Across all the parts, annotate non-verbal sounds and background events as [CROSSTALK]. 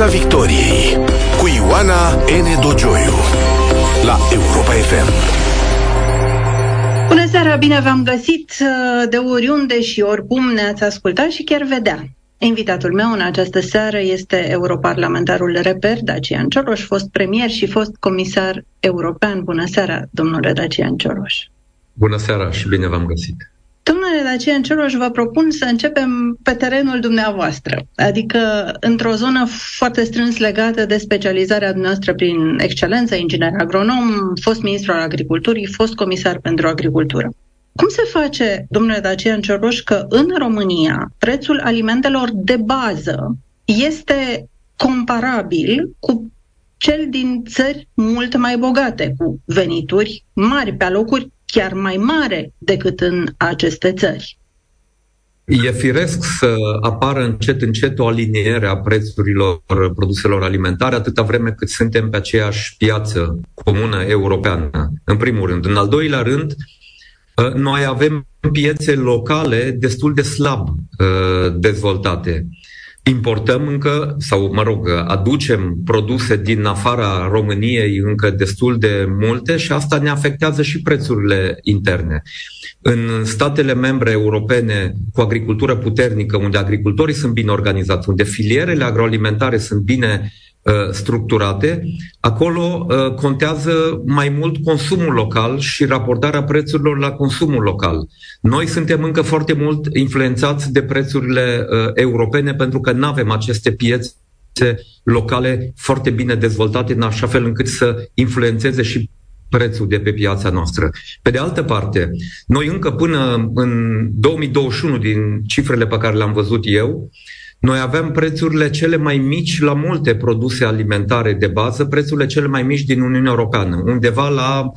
Piața Victoriei cu Ioana N. Dogioiu la Europa FM. Bună seara, bine v-am găsit uh, de oriunde și oricum ne-ați ascultat și chiar vedea. Invitatul meu în această seară este europarlamentarul Reper Dacian Cioloș, fost premier și fost comisar european. Bună seara, domnule Dacian Cioloș. Bună seara și bine v-am găsit. Domnule Dacian Cioloș, vă propun să începem pe terenul dumneavoastră, adică într-o zonă foarte strâns legată de specializarea dumneavoastră prin excelență, inginer agronom, fost ministru al agriculturii, fost comisar pentru agricultură. Cum se face, domnule Dacian Cioloș, că în România prețul alimentelor de bază este comparabil cu cel din țări mult mai bogate, cu venituri mari pe alocuri chiar mai mare decât în aceste țări. E firesc să apară încet încet o aliniere a prețurilor produselor alimentare atâta vreme cât suntem pe aceeași piață comună europeană, în primul rând. În al doilea rând, noi avem piețe locale destul de slab uh, dezvoltate importăm încă, sau mă rog, aducem produse din afara României încă destul de multe și asta ne afectează și prețurile interne. În statele membre europene cu agricultură puternică, unde agricultorii sunt bine organizați, unde filierele agroalimentare sunt bine Uh, structurate, acolo uh, contează mai mult consumul local și raportarea prețurilor la consumul local. Noi suntem încă foarte mult influențați de prețurile uh, europene pentru că nu avem aceste piețe locale foarte bine dezvoltate în așa fel încât să influențeze și prețul de pe piața noastră. Pe de altă parte, noi încă până în 2021, din cifrele pe care le-am văzut eu, noi avem prețurile cele mai mici la multe produse alimentare de bază, prețurile cele mai mici din Uniunea Europeană, undeva la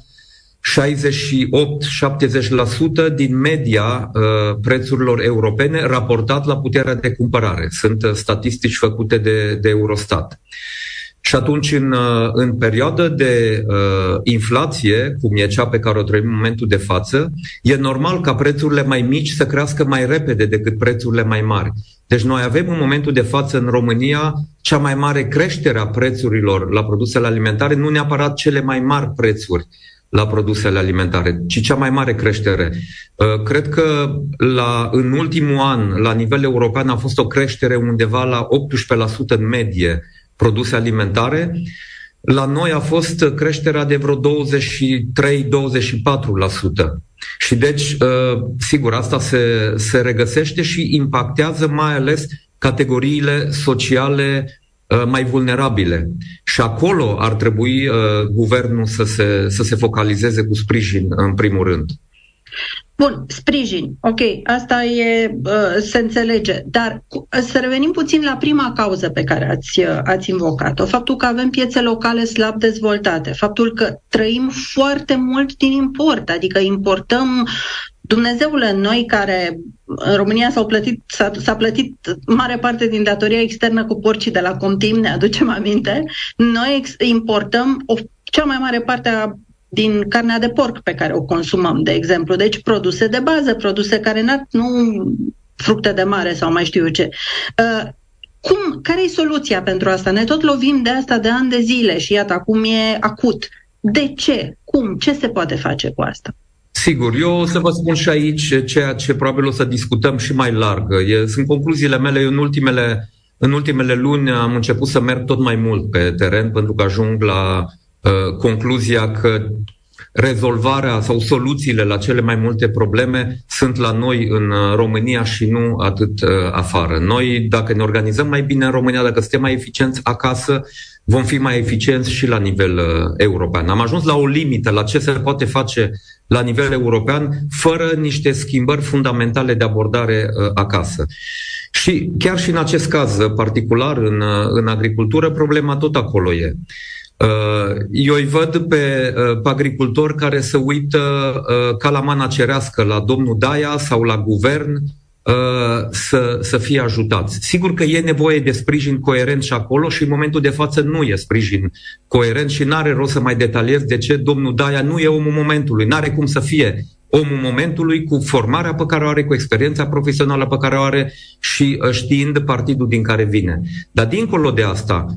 68-70% din media uh, prețurilor europene raportat la puterea de cumpărare. Sunt uh, statistici făcute de, de Eurostat. Și atunci, în, uh, în perioadă de uh, inflație, cum e cea pe care o trăim în momentul de față, e normal ca prețurile mai mici să crească mai repede decât prețurile mai mari. Deci noi avem în momentul de față în România cea mai mare creștere a prețurilor la produsele alimentare, nu neapărat cele mai mari prețuri la produsele alimentare, ci cea mai mare creștere. Uh, cred că la, în ultimul an, la nivel european, a fost o creștere undeva la 18% în medie produse alimentare. La noi a fost creșterea de vreo 23-24%. Și deci, uh, sigur, asta se, se regăsește și impactează mai ales categoriile sociale uh, mai vulnerabile. Și acolo ar trebui uh, guvernul să se, să se focalizeze cu sprijin, în primul rând. Bun, sprijin. Ok, asta e, uh, se înțelege. Dar cu, să revenim puțin la prima cauză pe care ați, uh, ați invocat-o. Faptul că avem piețe locale slab dezvoltate. Faptul că trăim foarte mult din import. Adică importăm Dumnezeule, noi care în România s-au plătit, s-a, s-a plătit mare parte din datoria externă cu porcii de la Comtim, ne aducem aminte, noi ex- importăm o cea mai mare parte a din carnea de porc pe care o consumăm, de exemplu. Deci produse de bază, produse care n-ar, nu fructe de mare sau mai știu eu ce. Uh, cum, care e soluția pentru asta? Ne tot lovim de asta de ani de zile și iată, acum e acut. De ce? Cum? Ce se poate face cu asta? Sigur, eu o să vă spun și aici ceea ce probabil o să discutăm și mai larg. E, sunt concluziile mele. Eu în ultimele, în ultimele luni am început să merg tot mai mult pe teren pentru că ajung la Uh, concluzia că rezolvarea sau soluțiile la cele mai multe probleme sunt la noi în uh, România și nu atât uh, afară. Noi, dacă ne organizăm mai bine în România, dacă suntem mai eficienți acasă, vom fi mai eficienți și la nivel uh, european. Am ajuns la o limită la ce se poate face la nivel european fără niște schimbări fundamentale de abordare uh, acasă. Și chiar și în acest caz particular, în, uh, în agricultură, problema tot acolo e. Uh, eu îi văd pe, uh, pe agricultori care se uită uh, ca la mana cerească la domnul Daia sau la guvern să, să fie ajutați. Sigur că e nevoie de sprijin coerent și acolo și în momentul de față nu e sprijin coerent și n-are rost să mai detaliez de ce domnul Daia nu e omul momentului, n-are cum să fie omul momentului cu formarea pe care o are, cu experiența profesională pe care o are și uh, știind partidul din care vine. Dar dincolo de asta, uh,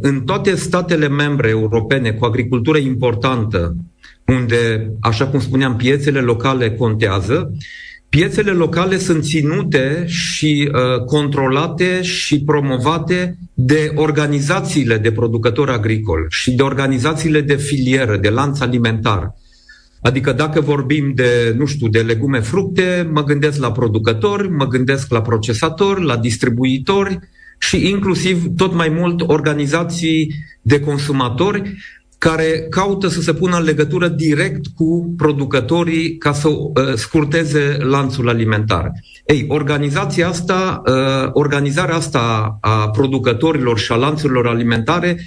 în toate statele membre europene cu agricultură importantă, unde, așa cum spuneam, piețele locale contează, Piețele locale sunt ținute și uh, controlate și promovate de organizațiile de producători agricoli și de organizațiile de filieră, de lanț alimentar. Adică dacă vorbim de, nu știu, de legume, fructe, mă gândesc la producători, mă gândesc la procesatori, la distribuitori și inclusiv tot mai mult organizații de consumatori care caută să se pună în legătură direct cu producătorii ca să uh, scurteze lanțul alimentar. Ei, organizația asta, uh, organizarea asta a producătorilor și a lanțurilor alimentare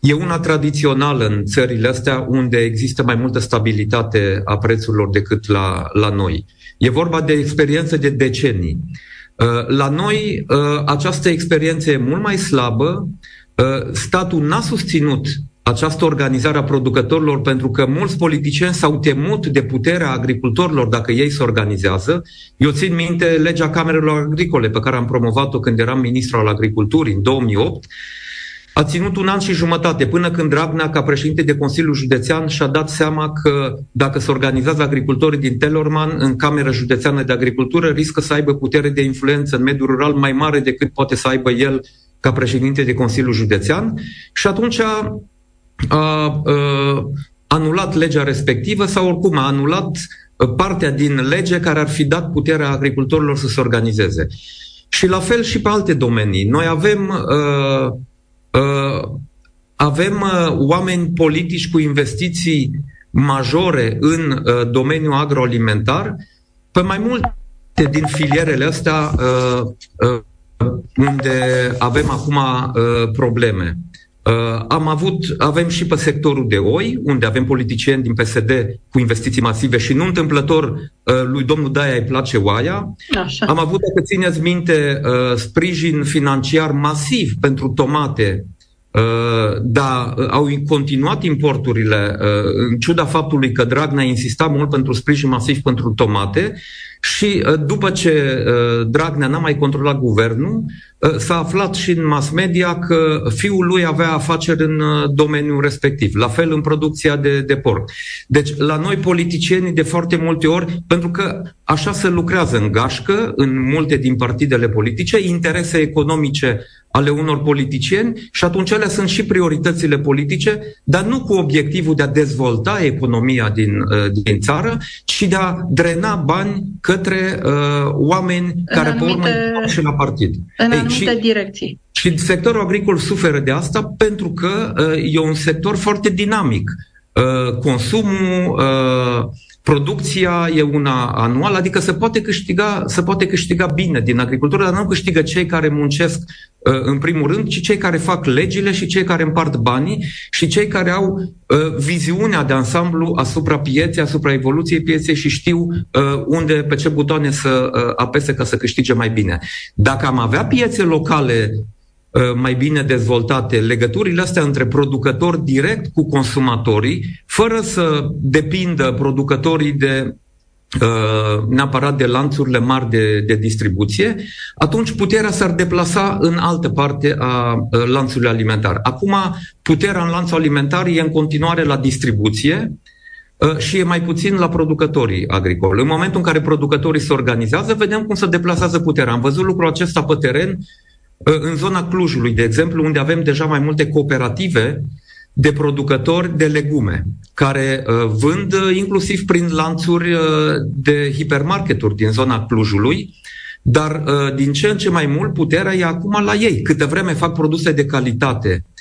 e una tradițională în țările astea unde există mai multă stabilitate a prețurilor decât la, la noi. E vorba de experiență de decenii. Uh, la noi uh, această experiență e mult mai slabă. Uh, statul n-a susținut această organizare a producătorilor pentru că mulți politicieni s-au temut de puterea agricultorilor dacă ei se organizează. Eu țin minte legea Camerelor Agricole pe care am promovat-o când eram ministru al agriculturii în 2008. A ținut un an și jumătate până când Dragnea, ca președinte de Consiliul Județean, și-a dat seama că dacă se organizează agricultorii din Telorman în Camera Județeană de Agricultură, riscă să aibă putere de influență în mediul rural mai mare decât poate să aibă el ca președinte de Consiliul Județean. Și atunci a, a anulat legea respectivă sau oricum a anulat partea din lege care ar fi dat puterea agricultorilor să se organizeze. Și la fel și pe alte domenii. Noi avem, uh, uh, avem uh, oameni politici cu investiții majore în uh, domeniul agroalimentar, pe mai multe din filierele astea uh, uh, unde avem acum uh, probleme. Uh, am avut, avem și pe sectorul de oi, unde avem politicieni din PSD cu investiții masive și nu întâmplător uh, lui domnul Daia îi place oaia. Așa. Am avut, dacă țineți minte, uh, sprijin financiar masiv pentru tomate Uh, dar uh, au continuat importurile uh, în ciuda faptului că Dragnea insista mult pentru sprijin masiv pentru tomate și după ce Dragnea n-a mai controlat guvernul, s-a aflat și în mass media că fiul lui avea afaceri în domeniul respectiv, la fel în producția de, de porc. Deci la noi politicienii de foarte multe ori, pentru că așa se lucrează în gașcă, în multe din partidele politice, interese economice ale unor politicieni și atunci ele sunt și prioritățile politice, dar nu cu obiectivul de a dezvolta economia din, uh, din țară, ci de a drena bani către uh, oameni în care anumite, pe urmă și la partid. În Ei, anumite și, direcții. Și sectorul agricol suferă de asta pentru că uh, e un sector foarte dinamic. Uh, consumul, uh, producția e una anuală, adică se poate câștiga, se poate câștiga bine din agricultură, dar nu câștigă cei care muncesc uh, în primul rând, ci cei care fac legile și cei care împart banii și cei care au uh, viziunea de ansamblu asupra pieței, asupra evoluției pieței și știu uh, unde, pe ce butoane să uh, apese ca să câștige mai bine. Dacă am avea piețe locale Uh, mai bine dezvoltate, legăturile astea între producători direct cu consumatorii, fără să depindă producătorii de uh, neapărat de lanțurile mari de, de distribuție, atunci puterea s-ar deplasa în altă parte a uh, lanțului alimentar. Acum, puterea în lanțul alimentar e în continuare la distribuție, și e mai puțin la producătorii agricoli. În momentul în care producătorii se organizează, vedem cum se deplasează puterea. Am văzut lucrul acesta pe teren în zona Clujului, de exemplu, unde avem deja mai multe cooperative de producători de legume, care uh, vând uh, inclusiv prin lanțuri uh, de hipermarketuri din zona Clujului, dar din ce în ce mai mult puterea e acum la ei. Câte vreme fac produse de calitate uh,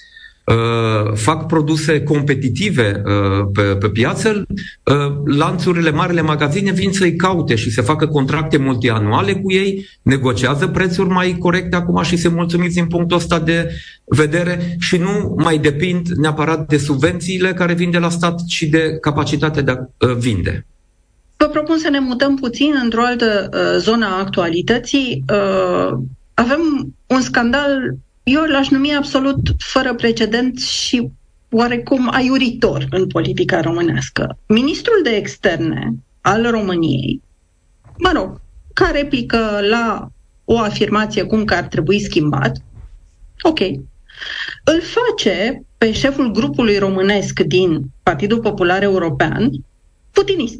fac produse competitive uh, pe, pe piață, uh, lanțurile, marile magazine vin să-i caute și să facă contracte multianuale cu ei, negociază prețuri mai corecte acum și se mulțumiți din punctul ăsta de vedere și nu mai depind neapărat de subvențiile care vin de la stat, ci de capacitatea de a uh, vinde. Vă propun să ne mutăm puțin într-o altă uh, zonă a actualității. Uh, avem un scandal eu l-aș numi absolut fără precedent și oarecum aiuritor în politica românească. Ministrul de externe al României, mă rog, ca replică la o afirmație cum că ar trebui schimbat, ok, îl face pe șeful grupului românesc din Partidul Popular European putinist.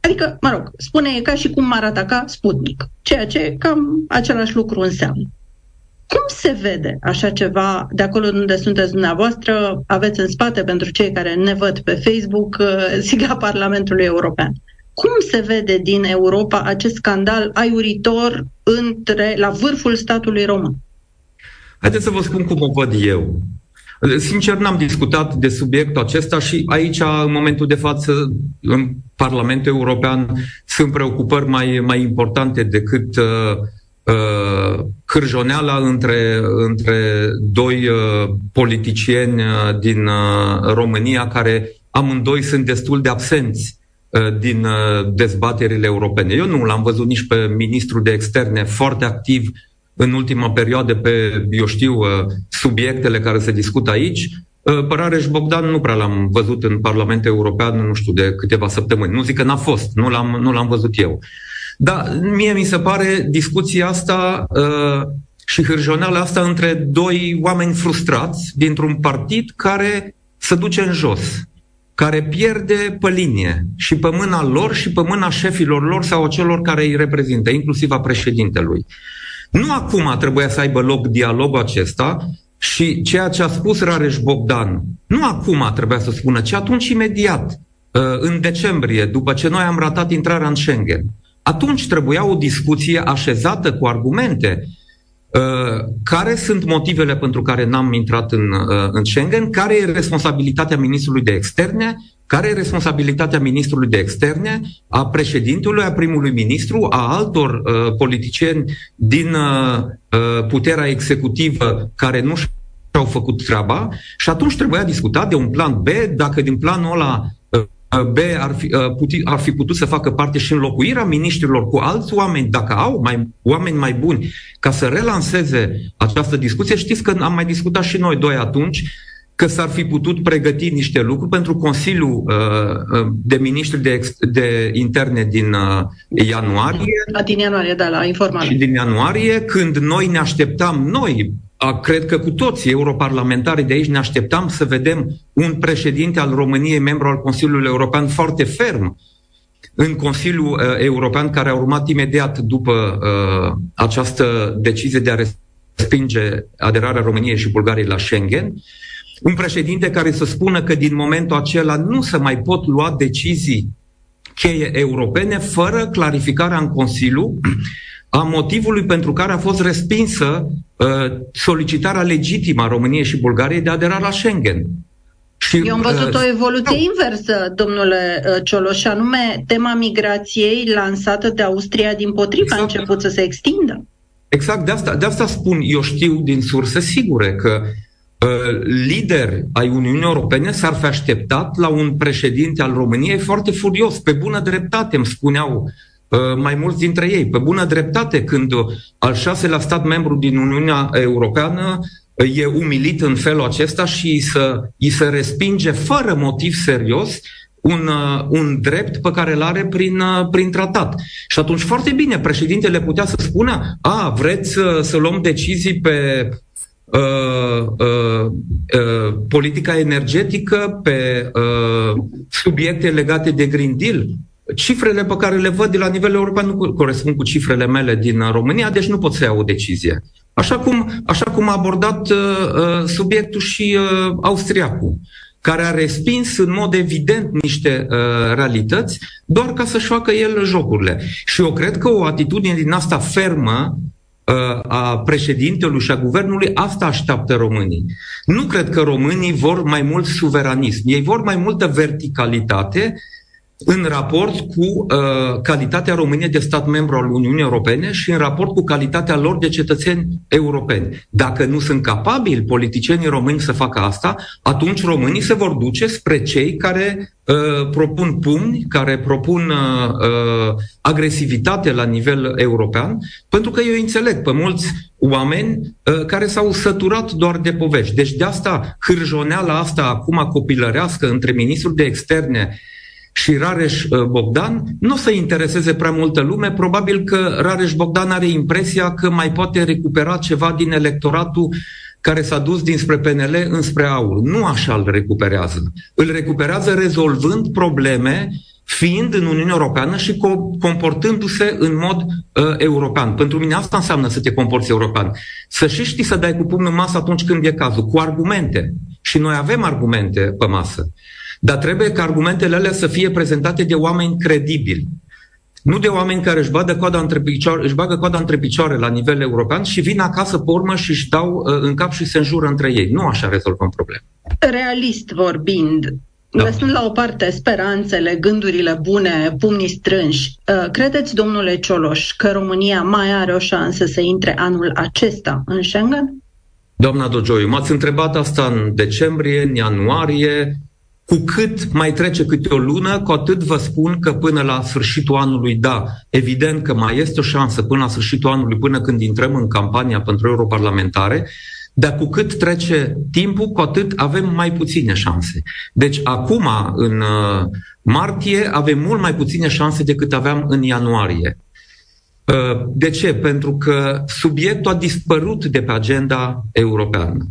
Adică, mă rog, spune ca și cum ar ataca Sputnik, ceea ce cam același lucru înseamnă. Cum se vede așa ceva de acolo unde sunteți dumneavoastră? Aveți în spate, pentru cei care ne văd pe Facebook, uh, [LAUGHS] sigla Parlamentului European. Cum se vede din Europa acest scandal aiuritor între, la vârful statului român? Haideți să vă spun cum o văd eu. Sincer, n-am discutat de subiectul acesta și aici, în momentul de față, în Parlamentul European, sunt preocupări mai, mai importante decât uh, uh, hârjoneala între, între doi uh, politicieni uh, din uh, România care amândoi sunt destul de absenți uh, din uh, dezbaterile europene. Eu nu l-am văzut nici pe ministrul de externe foarte activ în ultima perioadă pe, eu știu, uh, subiectele care se discută aici. Uh, Părareș Bogdan nu prea l-am văzut în Parlamentul European, nu știu, de câteva săptămâni. Nu zic că n-a fost, nu l-am, nu l-am văzut eu. Dar mie mi se pare discuția asta uh, și hârjoneala asta între doi oameni frustrați dintr-un partid care se duce în jos, care pierde pe linie și pe mâna lor și pe mâna șefilor lor sau celor care îi reprezintă, inclusiv a președintelui. Nu acum trebuia să aibă loc dialogul acesta și ceea ce a spus Rareș Bogdan, nu acum trebuia să spună, ci atunci imediat, uh, în decembrie, după ce noi am ratat intrarea în Schengen. Atunci trebuia o discuție așezată cu argumente. Uh, care sunt motivele pentru care n-am intrat în, uh, în Schengen? Care e responsabilitatea ministrului de externe? Care e responsabilitatea ministrului de externe, a președintelui, a primului ministru, a altor uh, politicieni din uh, uh puterea executivă care nu și-au făcut treaba și atunci trebuia discutat de un plan B, dacă din planul ăla uh, B ar fi, uh, puti, ar fi putut să facă parte și înlocuirea miniștrilor cu alți oameni, dacă au mai, oameni mai buni, ca să relanseze această discuție. Știți că am mai discutat și noi doi atunci că s-ar fi putut pregăti niște lucruri pentru Consiliul uh, uh, de Ministri de, ex- de Interne din uh, ianuarie. Din ianuarie, da, la informare. Și din ianuarie, când noi ne așteptam, noi, a, cred că cu toți europarlamentarii de aici ne așteptam să vedem un președinte al României, membru al Consiliului European, foarte ferm în Consiliul uh, European, care a urmat imediat după uh, această decizie de a respinge aderarea României și Bulgariei la Schengen. Uh, un președinte care să spună că din momentul acela nu se mai pot lua decizii cheie europene fără clarificarea în Consiliu a motivului pentru care a fost respinsă uh, solicitarea legitimă a României și Bulgariei de aderare la Schengen. Și, Eu am văzut uh, o evoluție uh, inversă, domnule uh, Cioloș, anume tema migrației lansată de Austria din potriva exact. a început să se extindă. Exact, de asta, de asta spun, eu știu din surse sigure că Uh, lideri ai Uniunii Europene s-ar fi așteptat la un președinte al României foarte furios, pe bună dreptate, îmi spuneau uh, mai mulți dintre ei, pe bună dreptate, când al șaselea stat membru din Uniunea Europeană uh, e umilit în felul acesta și să, îi se respinge fără motiv serios un, un drept pe care îl are prin, prin tratat. Și atunci foarte bine, președintele putea să spună, a, vreți să, să luăm decizii pe Uh, uh, uh, politica energetică, pe uh, subiecte legate de Green Deal. Cifrele pe care le văd de la nivel european nu corespund cu cifrele mele din România, deci nu pot să iau o decizie. Așa cum, așa cum a abordat uh, uh, subiectul și uh, austriacul, care a respins în mod evident niște uh, realități doar ca să-și facă el jocurile. Și eu cred că o atitudine din asta fermă a președintelui și a guvernului, asta așteaptă românii. Nu cred că românii vor mai mult suveranism. Ei vor mai multă verticalitate în raport cu uh, calitatea României de stat membru al Uniunii Europene și în raport cu calitatea lor de cetățeni europeni. Dacă nu sunt capabili politicienii români să facă asta, atunci românii se vor duce spre cei care uh, propun pumni, care propun uh, uh, agresivitate la nivel european, pentru că eu înțeleg pe mulți oameni uh, care s-au săturat doar de povești. Deci de asta hârjoneala asta acum copilărească între ministrul de externe și Rareș uh, Bogdan, nu o să intereseze prea multă lume. Probabil că Rareș Bogdan are impresia că mai poate recupera ceva din electoratul care s-a dus dinspre PNL înspre AUR. Nu așa îl recuperează. Îl recuperează rezolvând probleme fiind în Uniunea Europeană și co- comportându-se în mod uh, european. Pentru mine asta înseamnă să te comporți european. Să și știi să dai cu pumnul în masă atunci când e cazul, cu argumente. Și noi avem argumente pe masă. Dar trebuie ca argumentele alea să fie prezentate de oameni credibili. Nu de oameni care își bagă coada între picioare, își bagă coada între picioare la nivel european și vin acasă pe urmă și își dau uh, în cap și se înjură între ei. Nu așa rezolvăm problema. Realist vorbind, da. Lăsând la o parte speranțele, gândurile bune, pumnii strânși, uh, credeți, domnule Cioloș, că România mai are o șansă să intre anul acesta în Schengen? Doamna Dogioiu, m-ați întrebat asta în decembrie, în ianuarie, cu cât mai trece câte o lună, cu atât vă spun că până la sfârșitul anului, da, evident că mai este o șansă până la sfârșitul anului, până când intrăm în campania pentru europarlamentare, dar cu cât trece timpul, cu atât avem mai puține șanse. Deci acum, în uh, martie, avem mult mai puține șanse decât aveam în ianuarie. Uh, de ce? Pentru că subiectul a dispărut de pe agenda europeană.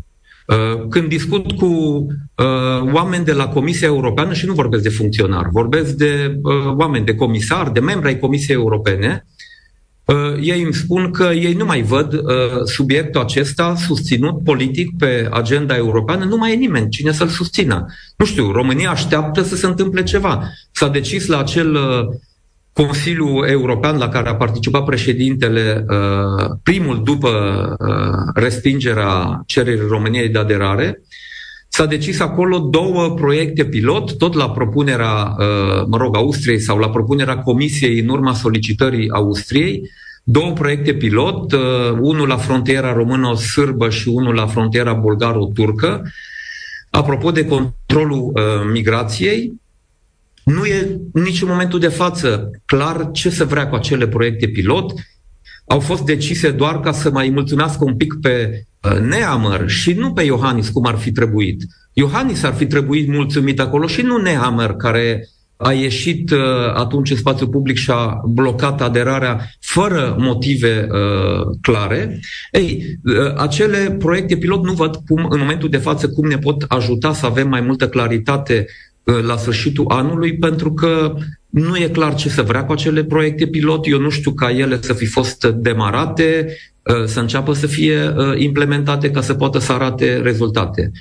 Uh, când discut cu uh, oameni de la Comisia Europeană, și nu vorbesc de funcționari, vorbesc de uh, oameni, de comisari, de membri ai Comisiei Europene, uh, ei îmi spun că ei nu mai văd uh, subiectul acesta susținut politic pe agenda europeană, nu mai e nimeni cine să-l susțină. Nu știu, România așteaptă să se întâmple ceva. S-a decis la acel uh, Consiliul European la care a participat președintele, uh, primul după uh, respingerea cererii României de aderare, s-a decis acolo două proiecte pilot, tot la propunerea, uh, mă rog, Austriei sau la propunerea Comisiei în urma solicitării Austriei, două proiecte pilot, unul la frontiera română-sârbă și unul la frontiera bulgaro-turcă, apropo de controlul migrației, nu e nici în momentul de față clar ce să vrea cu acele proiecte pilot. Au fost decise doar ca să mai mulțumească un pic pe uh, Nehammer și nu pe Iohannis cum ar fi trebuit. Iohannis ar fi trebuit mulțumit acolo și nu Nehammer care a ieșit uh, atunci în spațiu public și a blocat aderarea fără motive uh, clare. Ei, uh, acele proiecte pilot nu văd cum, în momentul de față, cum ne pot ajuta să avem mai multă claritate Uh, la sfârșitul anului, pentru că nu e clar ce să vrea cu acele proiecte pilot. Eu nu știu ca ele să fi fost demarate, uh, să înceapă să fie uh, implementate ca să poată să arate rezultate.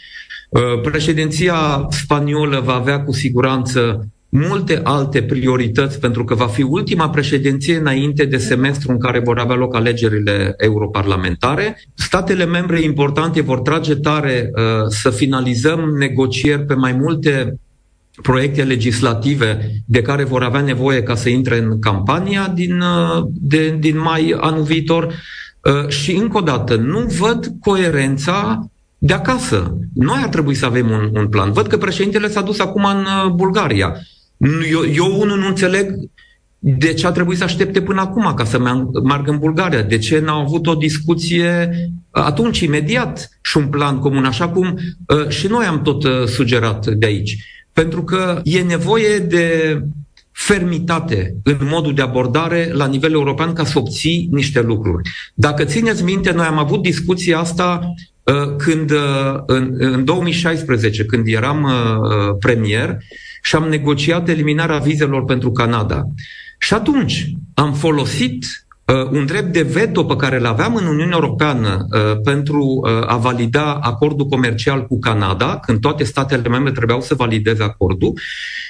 Președinția spaniolă va avea cu siguranță multe alte priorități pentru că va fi ultima președinție înainte de semestru în care vor avea loc alegerile europarlamentare. Statele membre importante vor trage tare uh, să finalizăm negocieri pe mai multe proiecte legislative de care vor avea nevoie ca să intre în campania din, uh, de, din mai anul viitor. Uh, și încă o dată, nu văd coerența de acasă. Noi ar trebui să avem un, un plan. Văd că președintele s-a dus acum în uh, Bulgaria. Eu, eu unul nu înțeleg de ce a trebuit să aștepte până acum ca să meargă în Bulgaria? De ce n-au avut o discuție atunci, imediat, și un plan comun, așa cum uh, și noi am tot uh, sugerat de aici. Pentru că e nevoie de fermitate în modul de abordare la nivel european ca să obții niște lucruri. Dacă țineți minte, noi am avut discuția asta uh, când uh, în, în 2016, când eram uh, premier și am negociat eliminarea vizelor pentru Canada. Și atunci am folosit uh, un drept de veto pe care îl aveam în Uniunea Europeană uh, pentru uh, a valida acordul comercial cu Canada, când toate statele membre trebuiau să valideze acordul,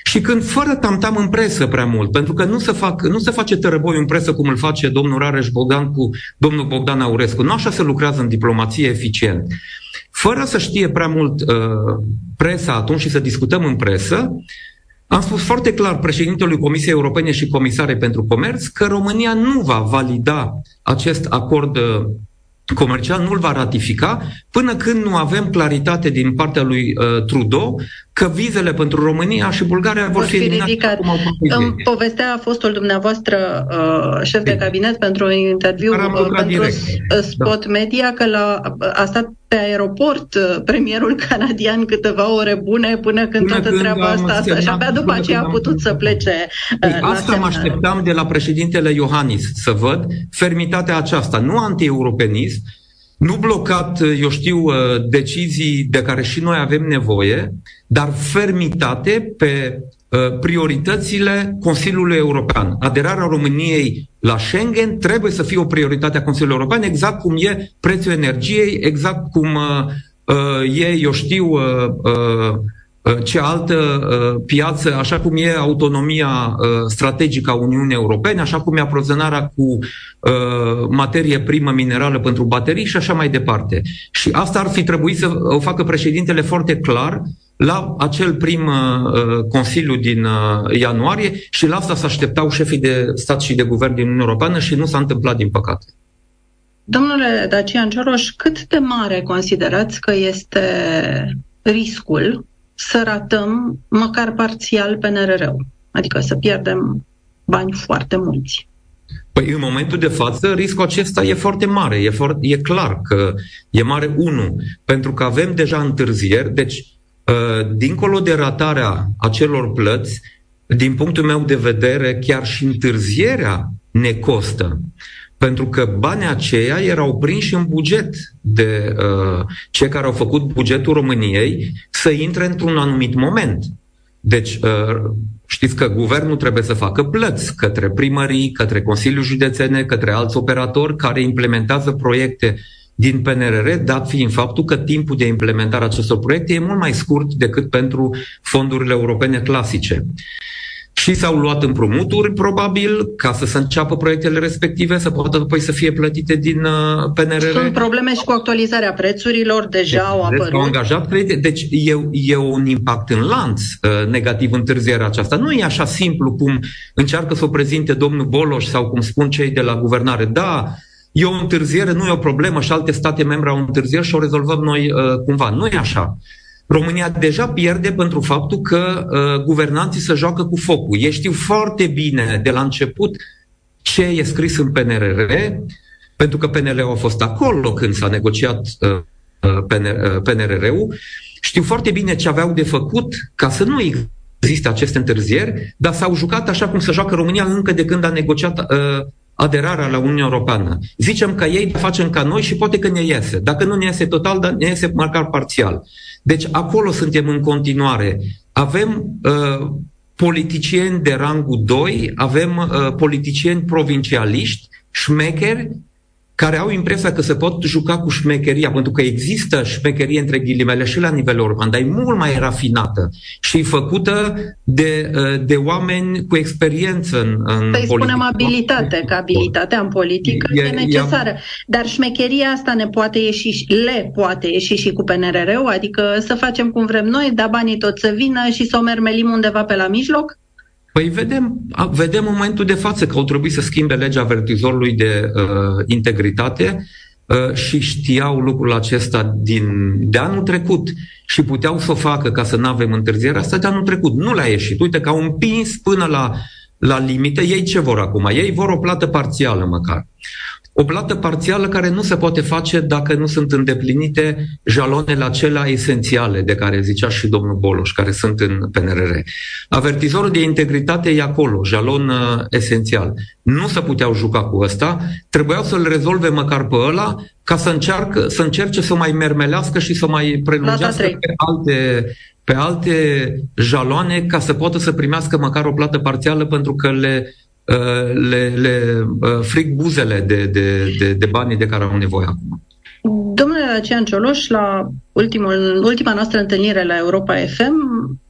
și când fără tamtam în presă prea mult, pentru că nu se, fac, nu se face tărăboi în presă cum îl face domnul Rareș Bogdan cu domnul Bogdan Aurescu. Nu așa se lucrează în diplomație eficient. Fără să știe prea mult uh, presa atunci și să discutăm în presă, am spus foarte clar președintelui Comisiei Europene și Comisare pentru Comerț că România nu va valida acest acord uh, comercial, nu-l va ratifica până când nu avem claritate din partea lui uh, Trudeau că vizele pentru România și Bulgaria vor, vor fi, fi ridicate. În povestea fostul dumneavoastră uh, șef de cabinet pentru un interviu uh, pentru direct. Spot da. Media că la, a stat pe aeroport uh, premierul [LAUGHS] canadian câteva ore bune până când până toată când treaba asta și abia după aceea a putut să plece uh, Ei, Asta mă așteptam de la președintele Iohannis să văd fermitatea aceasta, nu anti-europenism, nu blocat, uh, eu știu, decizii de care și noi avem nevoie, dar fermitate pe Uh, prioritățile Consiliului European. Aderarea României la Schengen trebuie să fie o prioritate a Consiliului European, exact cum e prețul energiei, exact cum uh, uh, e, eu știu, uh, uh, ce altă uh, piață, așa cum e autonomia uh, strategică a Uniunii Europene, așa cum e aprovizionarea cu uh, materie primă minerală pentru baterii și așa mai departe. Și asta ar fi trebuit să o facă președintele foarte clar la acel prim uh, uh, consiliu din uh, ianuarie și la asta se așteptau șefii de stat și de guvern din Uniunea Europeană și nu s-a întâmplat, din păcate. Domnule Dacian Cioroș, cât de mare considerați că este riscul să ratăm măcar parțial PNRR-ul? Adică să pierdem bani foarte mulți. Păi în momentul de față riscul acesta e foarte mare, e, foarte, e clar că e mare unu, pentru că avem deja întârzieri, deci Uh, dincolo de ratarea acelor plăți, din punctul meu de vedere, chiar și întârzierea ne costă. Pentru că banii aceia erau prinși în buget de uh, cei care au făcut bugetul României să intre într-un anumit moment. Deci, uh, știți că guvernul trebuie să facă plăți către primării, către Consiliul Județene, către alți operatori care implementează proiecte din PNRR, dat fiind faptul că timpul de implementare a acestor proiecte e mult mai scurt decât pentru fondurile europene clasice. Și s-au luat împrumuturi, probabil, ca să se înceapă proiectele respective, să poată apoi să fie plătite din uh, PNRR. Sunt probleme și cu actualizarea prețurilor, deja deci, au apărut. Au angajat credite, deci e, e un impact în lanț uh, negativ întârzierea aceasta. Nu e așa simplu cum încearcă să o prezinte domnul Boloș sau cum spun cei de la guvernare. Da, e o întârziere, nu e o problemă și alte state membre au întârzieri și o rezolvăm noi uh, cumva. Nu e așa. România deja pierde pentru faptul că uh, guvernanții se joacă cu focul. Ei știu foarte bine de la început ce e scris în PNRR, pentru că PNR-ul a fost acolo când s-a negociat uh, uh PNRR-ul. Uh, știu foarte bine ce aveau de făcut ca să nu existe aceste întârzieri, dar s-au jucat așa cum se joacă România încă de când a negociat uh, aderarea la Uniunea Europeană. Zicem că ei facem ca noi și poate că ne iese. Dacă nu ne iese total, dar ne iese măcar parțial. Deci acolo suntem în continuare. Avem uh, politicieni de rangul 2, avem uh, politicieni provincialiști, șmecheri, care au impresia că se pot juca cu șmecheria, pentru că există șmecherie între ghilimele și la nivel european, dar e mult mai rafinată și făcută de, uh, de oameni cu experiență în, în Păi spunem abilitate, că abilitatea în politică e, e necesară. E... Dar șmecheria asta ne poate ieși, le poate ieși și cu PNRR-ul, adică să facem cum vrem noi, da banii tot să vină și să o mermelim undeva pe la mijloc? Păi vedem, vedem în momentul de față că au trebuit să schimbe legea avertizorului de uh, integritate uh, și știau lucrul acesta din, de anul trecut și puteau să o facă ca să nu avem întârziere asta de anul trecut. Nu le-a ieșit. Uite că au împins până la, la limite. Ei ce vor acum? Ei vor o plată parțială măcar o plată parțială care nu se poate face dacă nu sunt îndeplinite jalonele acelea esențiale de care zicea și domnul Boloș, care sunt în PNRR. Avertizorul de integritate e acolo, jalon uh, esențial. Nu se puteau juca cu ăsta, trebuiau să-l rezolve măcar pe ăla ca să, încearcă, să încerce să mai mermelească și să mai prelungească pe alte, pe alte jaloane ca să poată să primească măcar o plată parțială pentru că le Uh, le, le uh, fric buzele de, de, de, de banii de care au nevoie acum. Domnule Dacian Cioloș, la ultimul, ultima noastră întâlnire la Europa FM,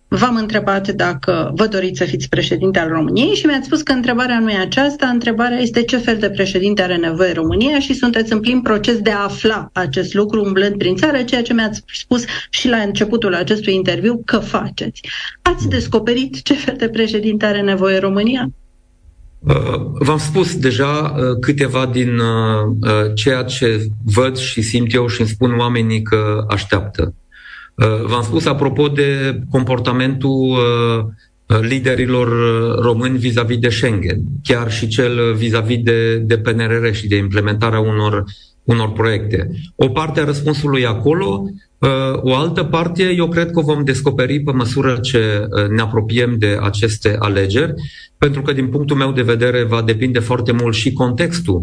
v-am întrebat dacă vă doriți să fiți președinte al României și mi-ați spus că întrebarea nu e aceasta, întrebarea este ce fel de președinte are nevoie România și sunteți în plin proces de a afla acest lucru umblând prin țară, ceea ce mi-ați spus și la începutul acestui interviu că faceți. Ați descoperit ce fel de președinte are nevoie România? Uh, v-am spus deja uh, câteva din uh, ceea ce văd și simt eu și îmi spun oamenii că așteaptă. V-am spus apropo de comportamentul liderilor români vis-a-vis de Schengen, chiar și cel vis-a-vis de, de PNRR și de implementarea unor, unor proiecte. O parte a răspunsului acolo Uh, o altă parte, eu cred că o vom descoperi pe măsură ce uh, ne apropiem de aceste alegeri, pentru că, din punctul meu de vedere, va depinde foarte mult și contextul.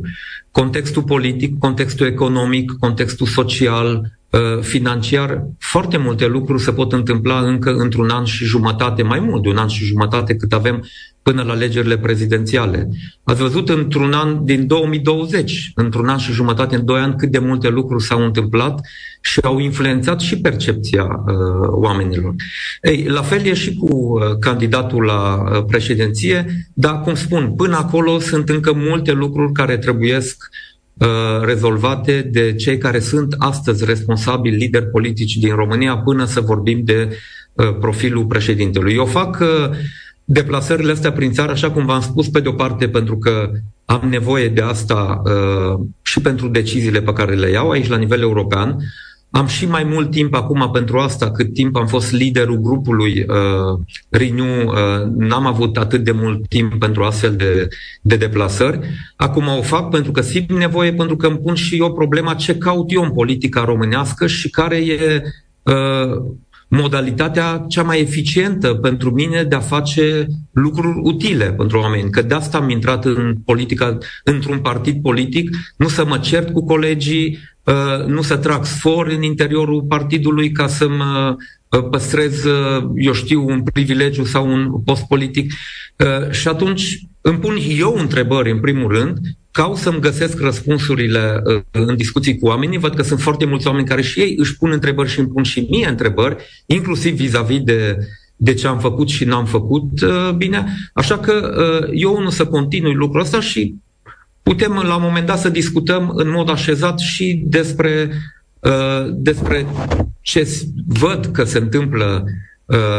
Contextul politic, contextul economic, contextul social, uh, financiar, foarte multe lucruri se pot întâmpla încă într-un an și jumătate, mai mult de un an și jumătate cât avem până la alegerile prezidențiale. Ați văzut într-un an din 2020, într-un an și jumătate, în doi ani, cât de multe lucruri s-au întâmplat și au influențat și percepția uh, oamenilor. Ei, la fel e și cu uh, candidatul la uh, președinție, dar, cum spun, până acolo sunt încă multe lucruri care trebuiesc uh, rezolvate de cei care sunt astăzi responsabili lideri politici din România până să vorbim de uh, profilul președintelui. Eu fac uh, deplasările astea prin țară, așa cum v-am spus, pe de-o parte pentru că am nevoie de asta uh, și pentru deciziile pe care le iau aici la nivel european. Am și mai mult timp acum pentru asta, cât timp am fost liderul grupului uh, Renew, uh, n-am avut atât de mult timp pentru astfel de, de deplasări. Acum o fac pentru că simt nevoie, pentru că îmi pun și eu problema ce caut eu în politica românească și care e uh, modalitatea cea mai eficientă pentru mine de a face lucruri utile pentru oameni. Că de asta am intrat în politica, într-un partid politic, nu să mă cert cu colegii, uh, nu să trag sfor în interiorul partidului ca să mă uh, păstrez, uh, eu știu, un privilegiu sau un post politic. Și atunci îmi pun eu întrebări, în primul rând, caut să-mi găsesc răspunsurile uh, în discuții cu oamenii, văd că sunt foarte mulți oameni care și ei își pun întrebări și îmi pun și mie întrebări, inclusiv vis-a-vis de de ce am făcut și n-am făcut uh, bine. Așa că uh, eu nu să continui lucrul ăsta și putem la un moment dat să discutăm în mod așezat și despre, despre ce văd că se întâmplă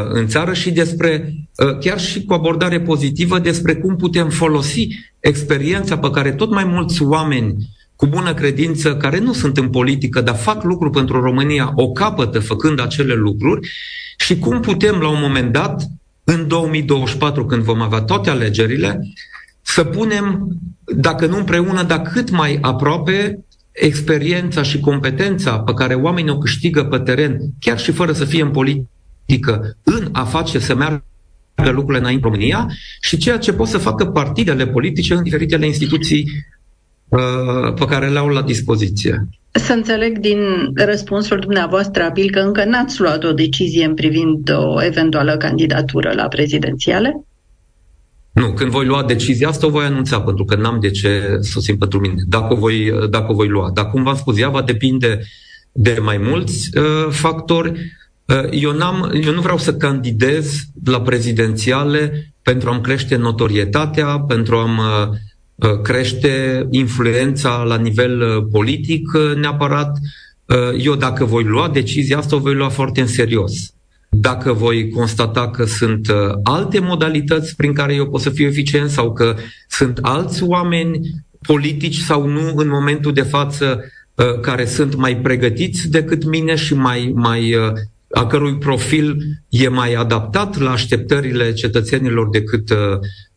în țară și despre, chiar și cu abordare pozitivă, despre cum putem folosi experiența pe care tot mai mulți oameni cu bună credință, care nu sunt în politică, dar fac lucruri pentru România, o capătă făcând acele lucruri și cum putem la un moment dat, în 2024, când vom avea toate alegerile, să punem, dacă nu împreună, dar cât mai aproape, experiența și competența pe care oamenii o câștigă pe teren, chiar și fără să fie în politică, în a face să meargă lucrurile înainte în România și ceea ce pot să facă partidele politice în diferitele instituții uh, pe care le au la dispoziție. Să înțeleg din răspunsul dumneavoastră, Abil, că încă n-ați luat o decizie în privind o eventuală candidatură la prezidențiale? Nu, când voi lua decizia asta o voi anunța, pentru că n-am de ce să o simt pentru mine, dacă o voi, dacă o voi lua. Dar cum v-am spus, ea va depinde de mai mulți uh, factori. Uh, eu, n-am, eu nu vreau să candidez la prezidențiale pentru a-mi crește notorietatea, pentru a-mi uh, uh, crește influența la nivel politic neapărat. Eu dacă voi lua decizia asta, o voi lua foarte în serios. Dacă voi constata că sunt alte modalități prin care eu pot să fiu eficient sau că sunt alți oameni politici sau nu în momentul de față care sunt mai pregătiți decât mine și mai, mai a cărui profil e mai adaptat la așteptările cetățenilor decât uh,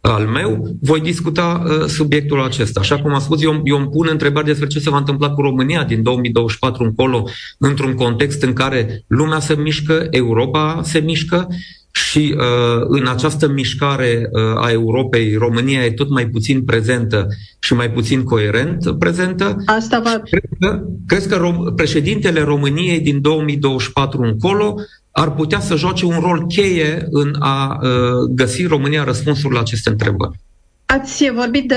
al meu, voi discuta uh, subiectul acesta. Așa cum am spus, eu, eu îmi pun întrebări despre ce se va întâmpla cu România din 2024 încolo, într-un context în care lumea se mișcă, Europa se mișcă și uh, în această mișcare uh, a Europei, România e tot mai puțin prezentă și mai puțin coerent prezentă. Asta va... Cred că, cred că rom- președintele României din 2024 încolo ar putea să joace un rol cheie în a uh, găsi România răspunsuri la aceste întrebări. Ați vorbit de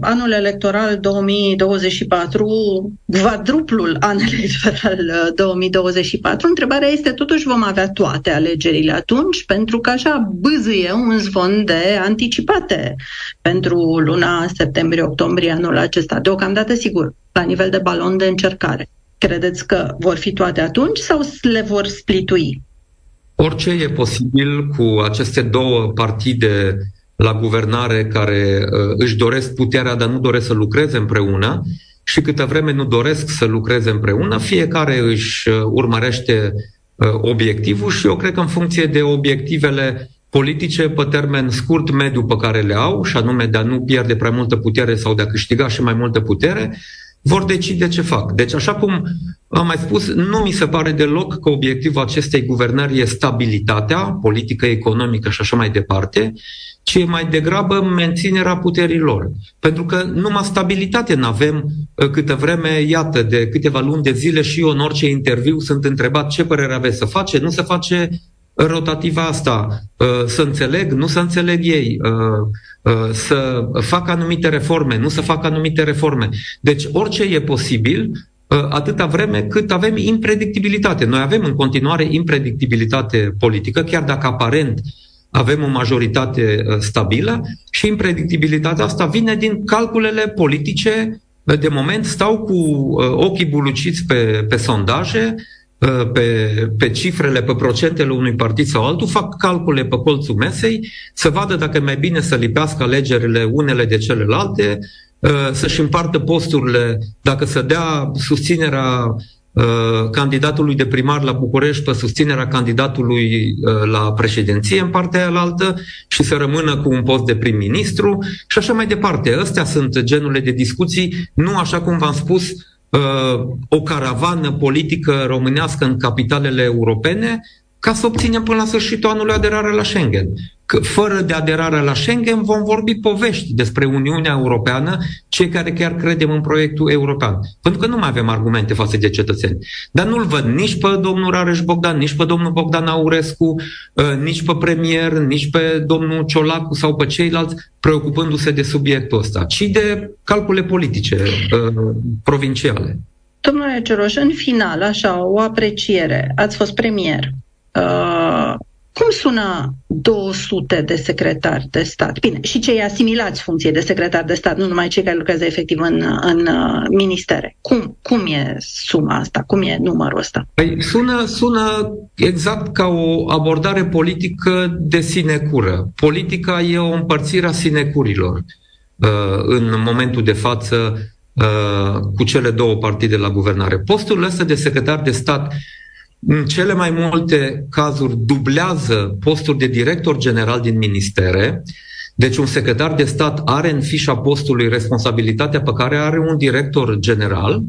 anul electoral 2024, quadruplul an [LAUGHS] electoral 2024. Uh, Întrebarea este, totuși vom avea toate alegerile atunci, pentru că așa bâzâie un zvon de anticipate pentru luna septembrie-octombrie anul acesta. Deocamdată, sigur, la nivel de balon de încercare. Credeți că vor fi toate atunci sau le vor splitui? Orice e posibil cu aceste două partide la guvernare care uh, își doresc puterea, dar nu doresc să lucreze împreună și câtă vreme nu doresc să lucreze împreună, fiecare își uh, urmărește obiectivul și eu cred că în funcție de obiectivele politice pe termen scurt, mediu pe care le au, și anume de a nu pierde prea multă putere sau de a câștiga și mai multă putere, vor decide ce fac. Deci, așa cum am mai spus, nu mi se pare deloc că obiectivul acestei guvernări e stabilitatea politică, economică și așa mai departe, ci e mai degrabă menținerea puterilor. Pentru că numai stabilitate nu avem ă, câtă vreme, iată, de câteva luni de zile și eu în orice interviu sunt întrebat ce părere aveți să face, nu se face rotativa asta, ă, să înțeleg, nu să înțeleg ei, ă, să fac anumite reforme, nu să fac anumite reforme. Deci orice e posibil, atâta vreme cât avem impredictibilitate. Noi avem în continuare impredictibilitate politică, chiar dacă aparent avem o majoritate uh, stabilă și impredictibilitatea asta vine din calculele politice. De moment stau cu uh, ochii buluciți pe, pe sondaje, uh, pe, pe cifrele, pe procentele unui partid sau altul, fac calcule pe colțul mesei, să vadă dacă e mai bine să lipească alegerile unele de celelalte, să-și împartă posturile, dacă să dea susținerea Uh, candidatului de primar la București pe susținerea candidatului uh, la președinție în partea aia altă și să rămână cu un post de prim-ministru și așa mai departe. Astea sunt genurile de discuții, nu așa cum v-am spus, uh, o caravană politică românească în capitalele europene, ca să obținem până la sfârșitul anului aderarea la Schengen. Că fără de aderarea la Schengen vom vorbi povești despre Uniunea Europeană, cei care chiar credem în proiectul european. Pentru că nu mai avem argumente față de cetățeni. Dar nu-l văd nici pe domnul Rareș Bogdan, nici pe domnul Bogdan Aurescu, ă, nici pe premier, nici pe domnul Ciolacu sau pe ceilalți preocupându-se de subiectul ăsta, ci de calcule politice uh, provinciale. Domnule Ceroș, în final, așa, o apreciere. Ați fost premier. Uh, cum sună 200 de secretari de stat? Bine, și cei asimilați funcție de secretar de stat, nu numai cei care lucrează efectiv în, în uh, ministere. Cum, cum e suma asta? Cum e numărul ăsta? Păi sună, sună exact ca o abordare politică de sinecură. Politica e o împărțire a sinecurilor uh, în momentul de față cu cele două partide la guvernare. Postul ăsta de secretar de stat în cele mai multe cazuri dublează posturi de director general din ministere, deci un secretar de stat are în fișa postului responsabilitatea pe care are un director general,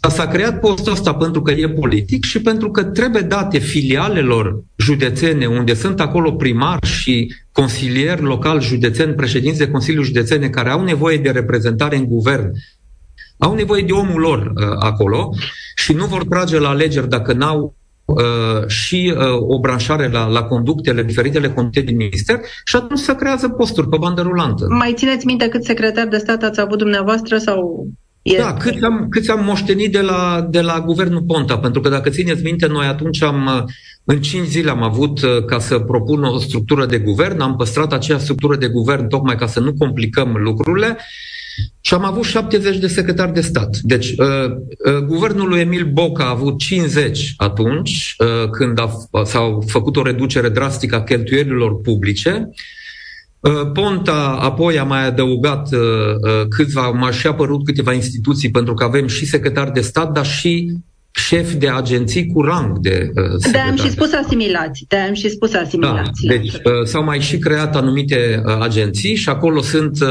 dar s-a creat postul ăsta pentru că e politic și pentru că trebuie date filialelor județene, unde sunt acolo primari și consilieri local județeni, președinți de Consiliul Județene, care au nevoie de reprezentare în guvern au nevoie de omul lor uh, acolo și nu vor trage la alegeri dacă n-au uh, și uh, o branșare la, la conductele, diferitele conducte din minister și atunci se creează posturi pe bandă rulantă. Mai țineți minte cât secretar de stat ați avut dumneavoastră sau este. Da, câți am, câți am moștenit de la, de la guvernul Ponta, pentru că dacă țineți minte, noi atunci am, uh, în cinci zile am avut uh, ca să propun o structură de guvern, am păstrat aceea structură de guvern tocmai ca să nu complicăm lucrurile și am avut 70 de secretari de stat. Deci, uh, uh, guvernul lui Emil Boc a avut 50 atunci, uh, când a, s-au făcut o reducere drastică a cheltuielilor publice. Uh, Ponta apoi a mai adăugat uh, uh, câțiva, m-a și apărut câteva instituții, pentru că avem și secretari de stat, dar și șef de agenții cu rang de uh, De am și spus asimilați, de am și spus asimilați. Da, deci uh, s-au mai și creat anumite uh, agenții și acolo sunt uh,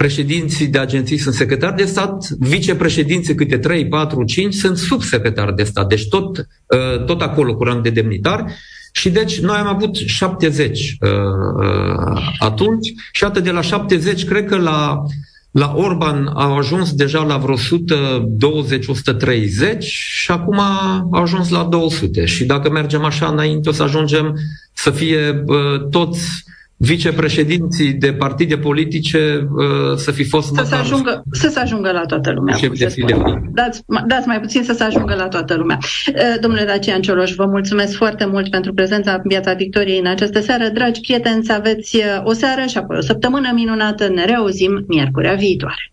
președinții de agenții sunt secretari de stat, vicepreședinții câte 3, 4, 5 sunt subsecretari de stat, deci tot, uh, tot acolo cu rang de demnitar. Și deci noi am avut 70 uh, uh, atunci și atât de la 70 cred că la, la Orban au ajuns deja la vreo 120-130 și acum au ajuns la 200. Și dacă mergem așa înainte o să ajungem să fie uh, toți vicepreședinții de partide politice uh, să fi fost să se, ajungă, să se ajungă la toată lumea. de Dați, dați mai puțin să se ajungă la toată lumea. Uh, domnule Dacian Cioloș, vă mulțumesc foarte mult pentru prezența în Piața Victoriei în această seară. Dragi prieteni, să aveți uh, o seară și apoi o săptămână minunată. Ne reauzim miercurea viitoare.